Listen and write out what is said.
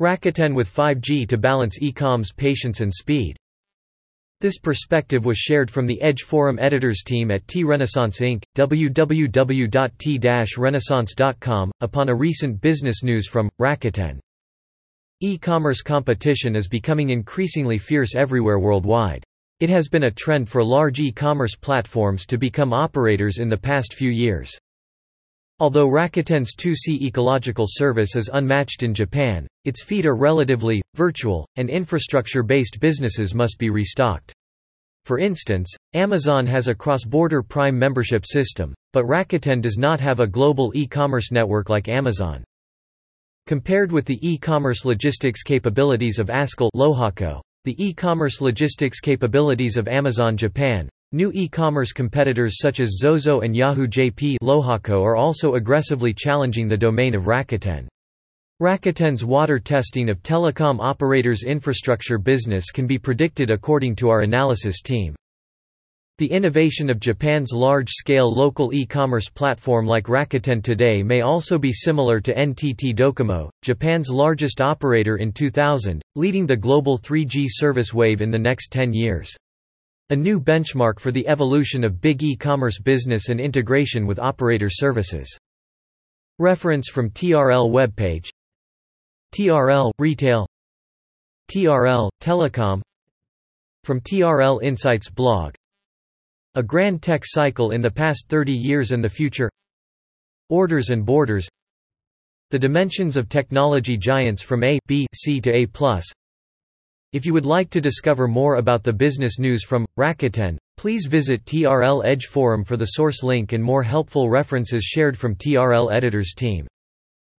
Rakuten with 5G to balance e-com's patience and speed. This perspective was shared from the Edge Forum editors team at T-Renaissance Inc., www.t-renaissance.com, upon a recent business news from, Rakuten. E-commerce competition is becoming increasingly fierce everywhere worldwide. It has been a trend for large e-commerce platforms to become operators in the past few years. Although Rakuten's 2C ecological service is unmatched in Japan, its feet are relatively, virtual, and infrastructure-based businesses must be restocked. For instance, Amazon has a cross-border Prime membership system, but Rakuten does not have a global e-commerce network like Amazon. Compared with the e-commerce logistics capabilities of Askul the e-commerce logistics capabilities of Amazon Japan, new e-commerce competitors such as Zozo and Yahoo JP Lohaco are also aggressively challenging the domain of Rakuten. Rakuten's water testing of telecom operators' infrastructure business can be predicted according to our analysis team. The innovation of Japan's large-scale local e-commerce platform like Rakuten today may also be similar to NTT Docomo, Japan's largest operator in 2000, leading the global 3G service wave in the next 10 years. A new benchmark for the evolution of big e-commerce business and integration with operator services. Reference from TRL webpage. TRL Retail. TRL Telecom. From TRL Insights blog. A grand tech cycle in the past 30 years and the future. Orders and borders. The dimensions of technology giants from A, B, C to A+. If you would like to discover more about the business news from, Rakuten, please visit TRL Edge Forum for the source link and more helpful references shared from TRL editors team.